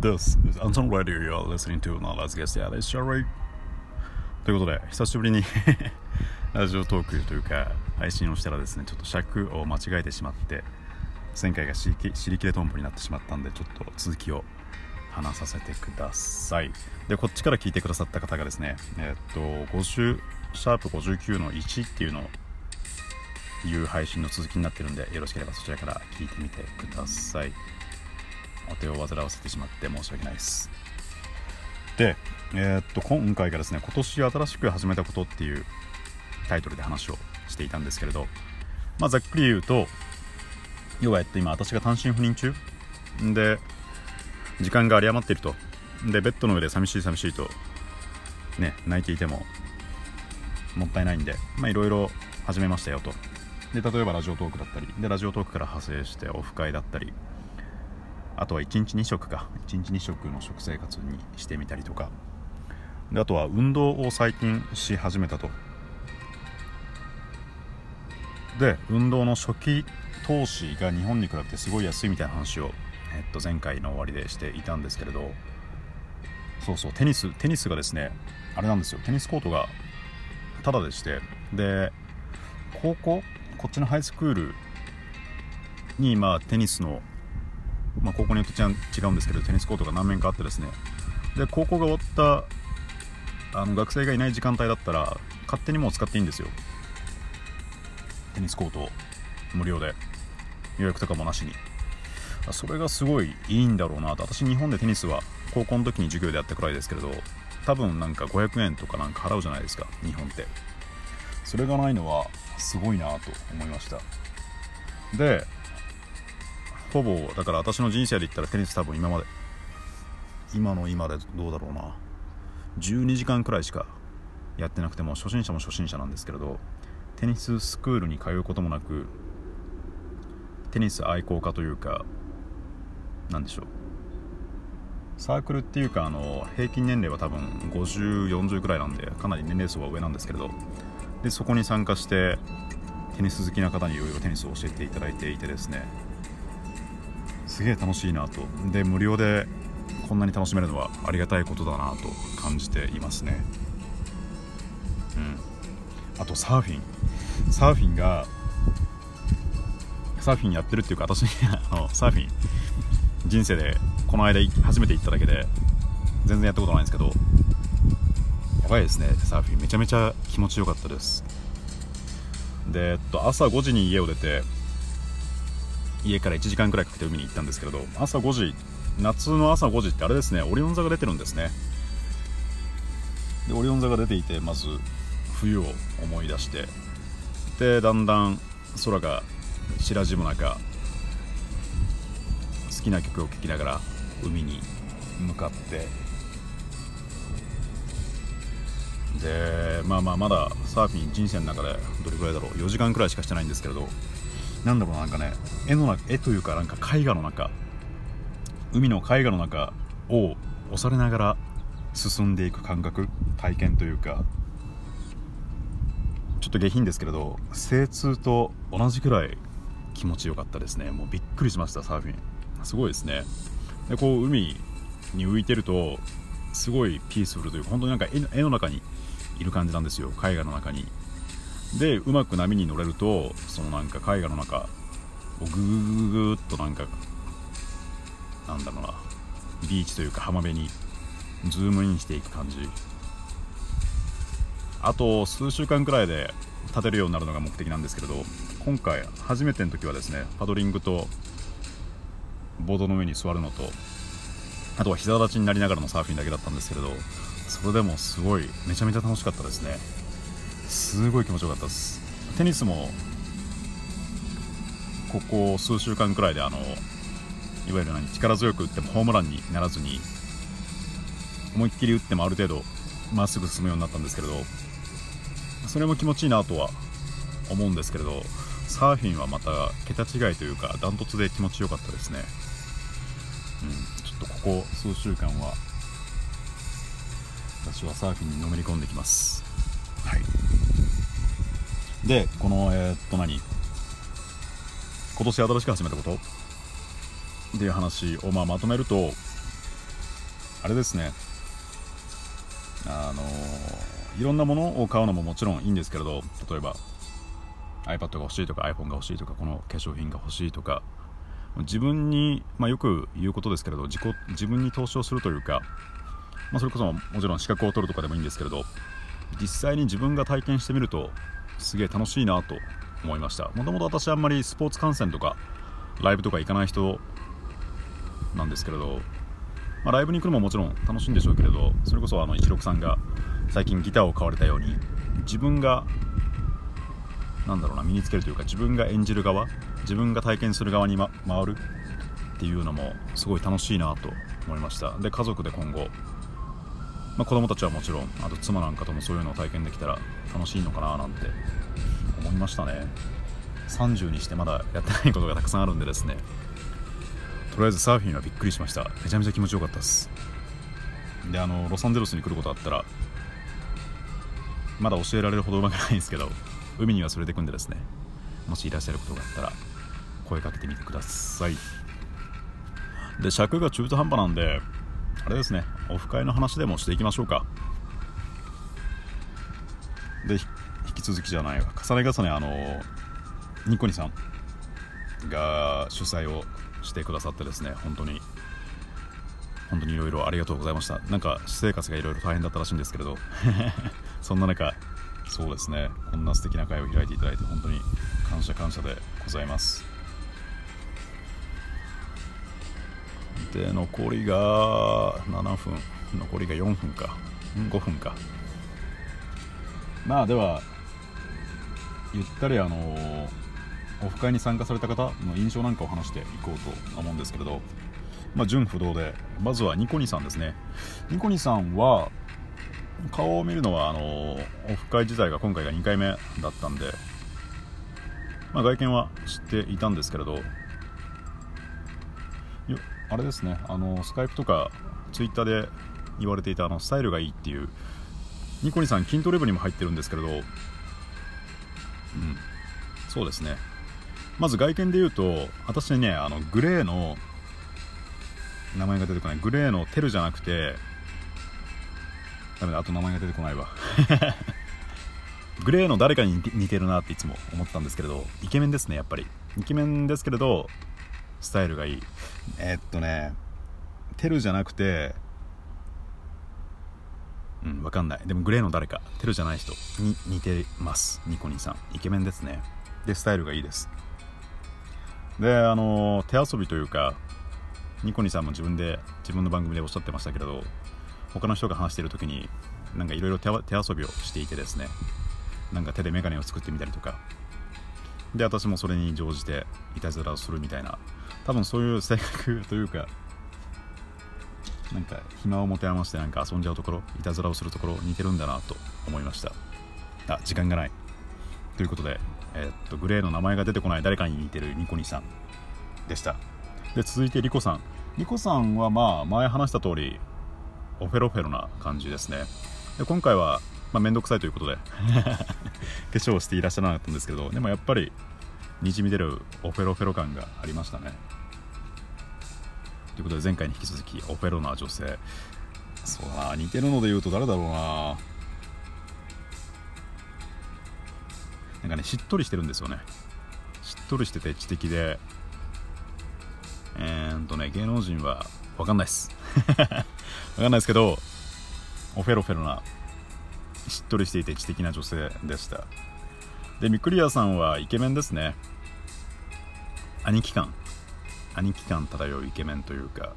This is Anton Radio. You are listening to Now Let's Get Started, shall we? ということで、久しぶりに ラジオトークというか、配信をしたらですね、ちょっと尺を間違えてしまって、前回が尻切れトンボになってしまったんで、ちょっと続きを話させてください。で、こっちから聞いてくださった方がですね、えっと、50、シャープ59の1っていうのをいう配信の続きになってるんでよろしければそちらから聞いてみてくださいお手を煩わせてしまって申し訳ないです。で、えー、っと今回がですね今年新しく始めたことっていうタイトルで話をしていたんですけれど、まあ、ざっくり言うと要は、えっと、今私が単身赴任中。で時間が有り余っていると。でベッドの上で寂しい寂しいとね泣いていてももったいないんでいろいろ始めましたよと。で例えばラジオトークだったりでラジオトークから派生してオフ会だったりあとは1日2食か。1日2食の食生活にしてみたりとか。であとは運動を最近し始めたと。で運動の初期投資が日本に比べてすごい安いみたいな話を、えっと、前回の終わりでしていたんですけれど。そうそうテニステニスがですねあれなんですよ。テニスコートがタダでして。で高校？こっちのハイスクールに、まあ、テニスの、まあ、高校によって違うんですけどテニスコートが何面かあってですね。で高校が終わったあの学生がいない時間帯だったら勝手にもう使っていいんですよ。テニスコート無料で。予約とかもなしに。それがすごいいいんだろうなと。私日本でテニスは高校の時に授業でやったくらいですけれど多分なんか500円とかなんか払うじゃないですか。日本って。それがないのはすごいなと思いました。でほぼだから私の人生で言ったらテニス多分今まで。今の今でどうだろうな。12時間くらいしかやってなくても初心者も初心者なんですけれどテニススクールに通うこともなくテニス愛好家というか何でしょう。サークルっていうかあの平均年齢は多分5040くらいなんでかなり年齢層は上なんですけれどでそこに参加してテニス好きな方にいろいろテニスを教えていただいていてですねすげえ楽しいなと。で無料でこんなに楽しめるのはありがたいことだなと感じていますね。うん。あとサーフィン。サーフィンがサーフィンやってるっていうか私 あのサーフィン人生でこの間初めて行っただけで全然やったことないんですけどやばいですねサーフィン。めちゃめちゃ気持ちよかったです。で、えっと、朝5時に家を出て家から1時間くらいかけて海に行ったんですけれど朝5時夏の朝5時ってあれですねオリオン座が出てるんですね。でオリオン座が出ていてまず冬を思い出してでだんだん空が白地も中好きな曲を聴きながら海に向かって。でまあまあまだサーフィン人生の中でどれくらいだろう。4時間くらいしかしてないんですけれどなんだろうなんかね絵の中絵というかなんか絵画の中海の絵画の中を押されながら進んでいく感覚体験というかちょっと下品ですけれど精通と同じくらい気持ちよかったですね。もうびっくりしましたサーフィン。すごいですね。でこう海に浮いてるとすごいピースフルというか本当になんか絵の中にいる感じなんですよ。絵画の中に。でうまく波に乗れるとそのなんか絵画の中をグーグーっとなんかなんだろうなビーチというか浜辺にズームインしていく感じ。あと数週間くらいで立てるようになるのが目的なんですけれど今回初めての時はですねパドリングとボードの上に座るのとあとは膝立ちになりながらのサーフィンだけだったんですけれどそれでもすごいめちゃめちゃ楽しかったですね。すごい気持ちよかったです。テニスもここ数週間くらいであのいわゆる何力強く打ってもホームランにならずに思いっきり打ってもある程度まっすぐ進むようになったんですけれどそれも気持ちいいなとは思うんですけれどサーフィンはまた桁違いというかダントツで気持ちよかったですね、うん、ちょっとここ数週間は私はサーフィンにのめり込んできます。でこのえー、っと何？今年新しく始めたこと？っていう話をまあまとめるとあれですね。あのいろんなものを買うのももちろんいいんですけれど例えば iPad が欲しいとか iPhone が欲しいとかこの化粧品が欲しいとか自分に、まあ、よく言うことですけれど自己自分に投資をするというか、まあ、それこそもちろん資格を取るとかでもいいんですけれど実際に自分が体験してみるとすげえ楽しいなと思いました。もともと私あんまりスポーツ観戦とかライブとか行かない人なんですけれど、まあ、ライブに行くのももちろん楽しいんでしょうけれどそれこそあの一六さんが最近ギターを買われたように自分がなんだろうな身につけるというか自分が演じる側自分が体験する側に、ま、回るっていうのもすごい楽しいなと思いました。で家族で今後、まあ、子供たちはもちろんあと妻なんかともそういうのを体験できたら楽しいのかななんて思いましたね。30にしてまだやってないことがたくさんあるんでですね。とりあえずサーフィンはびっくりしました。めちゃめちゃ気持ちよかったです。であのロサンゼルスに来ることあったらまだ教えられるほどうまくないんですけど海には連れてくんでですね。もしいらっしゃることがあったら声かけてみてください。で尺が中途半端なんであれですね。オフ会の話でもしていきましょうか。で引き続きじゃないわ。重ね重ねあのニコニさんが主催をしてくださってですね本当に本当にいろいろありがとうございました。なんか私生活がいろいろ大変だったらしいんですけれど。そんな中そうですね。こんな素敵な会を開いていただいて本当に感謝感謝でございます。で残りが7分残りが4分か5分か。まあではゆったりあのオフ会に参加された方の印象なんかを話していこうと思うんですけれどまあ純不動でまずはニコニさんですね。ニコニさんは顔を見るのはあのオフ会自体が今回が2回目だったんで、まあ、外見は知っていたんですけれどあれですね。あのスカイプとかツイッターで言われていたあのスタイルがいいっていうニコニさん筋トレ部にも入ってるんですけれどうん。そうですね。まず外見で言うと私ねあのグレーの名前が出てこない。グレーのテルじゃなくてダメだあと名前が出てこないわ。グレーの誰かに似てるなっていつも思ったんですけれどイケメンですねやっぱり。イケメンですけれどスタイルがいい。え、っとねテルじゃなくてうん分かんない。でもグレーの誰か。テルじゃない人。に似てます。ニコニさん。イケメンですね。でスタイルがいいです。であの手遊びというかニコニさんも自分で自分の番組でおっしゃってましたけれど他の人が話している時になんかいろいろ手遊びをしていてですね。なんか手でメガネを作ってみたりとか。で私もそれに乗じていたずらをするみたいな多分そういう性格というかなんか暇を持て余してなんか遊んじゃうところいたずらをするところ似てるんだなと思いました。あ時間がない。ということで、えー、っとグレーの名前が出てこない誰かに似てるニコニさんでした。で続いてリコさん。リコさんはまあ前話した通りオフェロフェロな感じですね。で今回はまあ、めんどくさいということで 化粧をしていらっしゃらなかったんですけどでもやっぱりにじみ出るオフェロフェロ感がありましたね。ということで前回に引き続きオフェロな女性。そうな似てるので言うと誰だろうな。なんかねしっとりしてるんですよね。しっとりしてて知的で。えー、っとね芸能人は分かんないっす。分かんないですけどオフェロフェロなしっとりしていて知的な女性でした。でミクリアさんはイケメンですね。兄貴感兄貴感漂うイケメンというか。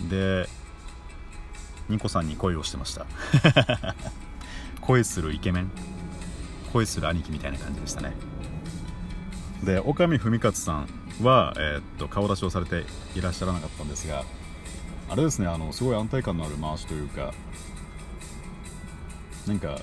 うん。でニコさんに恋をしてました。恋するイケメン。恋する兄貴みたいな感じでしたね。で岡見文勝さんは、えー、っと顔出しをされていらっしゃらなかったんですがあれですねあのすごい安定感のある回しというかなんか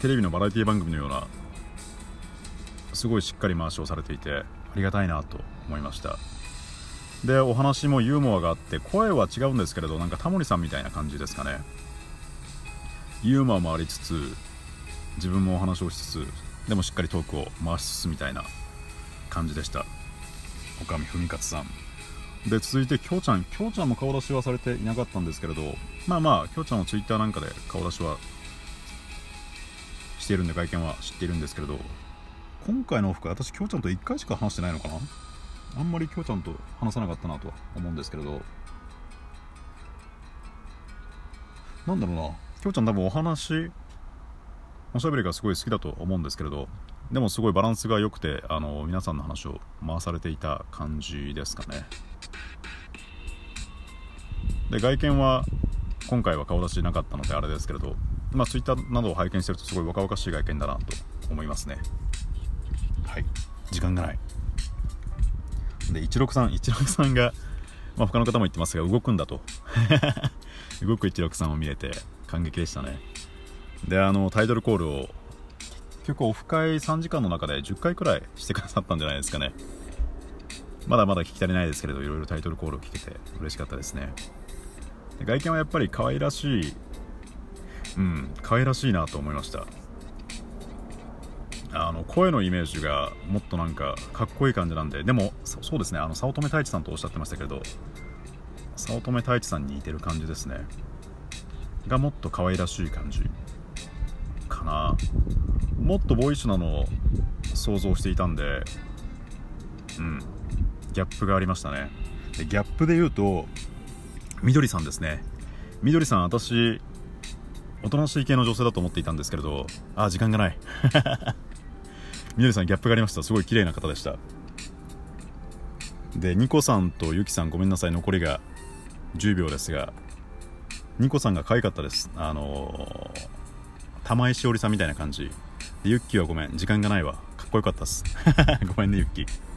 テレビのバラエティ番組のようなすごいしっかり回しをされていてありがたいなと思いました。でお話もユーモアがあって声は違うんですけれどなんかタモリさんみたいな感じですかね。ユーモアもありつつ自分もお話をしつつでもしっかりトークを回しつつみたいな感じでした。岡見文勝さん。で続いてきょうちゃん。きょうちゃんも顔出しはされていなかったんですけれどまあまあきょうちゃんのツイッターなんかで顔出しはしてるんで外見は知っているんですけれど今回のオフ会私きょうちゃんと1回しか話してないのかな？あんまりきょうちゃんと話さなかったなとは思うんですけれど。なんだろうな。きょうちゃん多分お話おしゃべりがすごい好きだと思うんですけれどでもすごいバランスが良くてあの皆さんの話を回されていた感じですかね。で外見は今回は顔出しなかったのであれですけれどまあ Twitter などを拝見してるとすごい若々しい外見だなと思いますね。はい。時間がない。で163 163が、まあ、他の方も言ってますが動くんだと。動く163を見れて感激でしたね。であのタイトルコールを結局オフ会3時間の中で10回くらいしてくださったんじゃないですかね。まだまだ聞き足りないですけれどいろいろタイトルコールを聞けて嬉しかったですね。外見はやっぱり可愛らしいうん可愛らしいなと思いました。あの声のイメージがもっとなんかかっこいい感じなんで。でもそうですね。あの早乙女太一さんとおっしゃってましたけど早乙女太一さんに似てる感じですね。がもっと可愛らしい感じかな。もっとボーイッシュなのを想像していたんでうん。ギャップがありましたね。でギャップで言うとみどりさんですね。みどりさん私おとなしい系の女性だと思っていたんですけれどあ時間がない。みどりさんギャップがありました。すごい綺麗な方でした。でニコさんとユキさんごめんなさい残りが10秒ですがニコさんが可愛かったです。あのー、玉井しおりさんみたいな感じ。でユッキーはごめん時間がないわ。かっこよかったっす。ごめんねユッキー。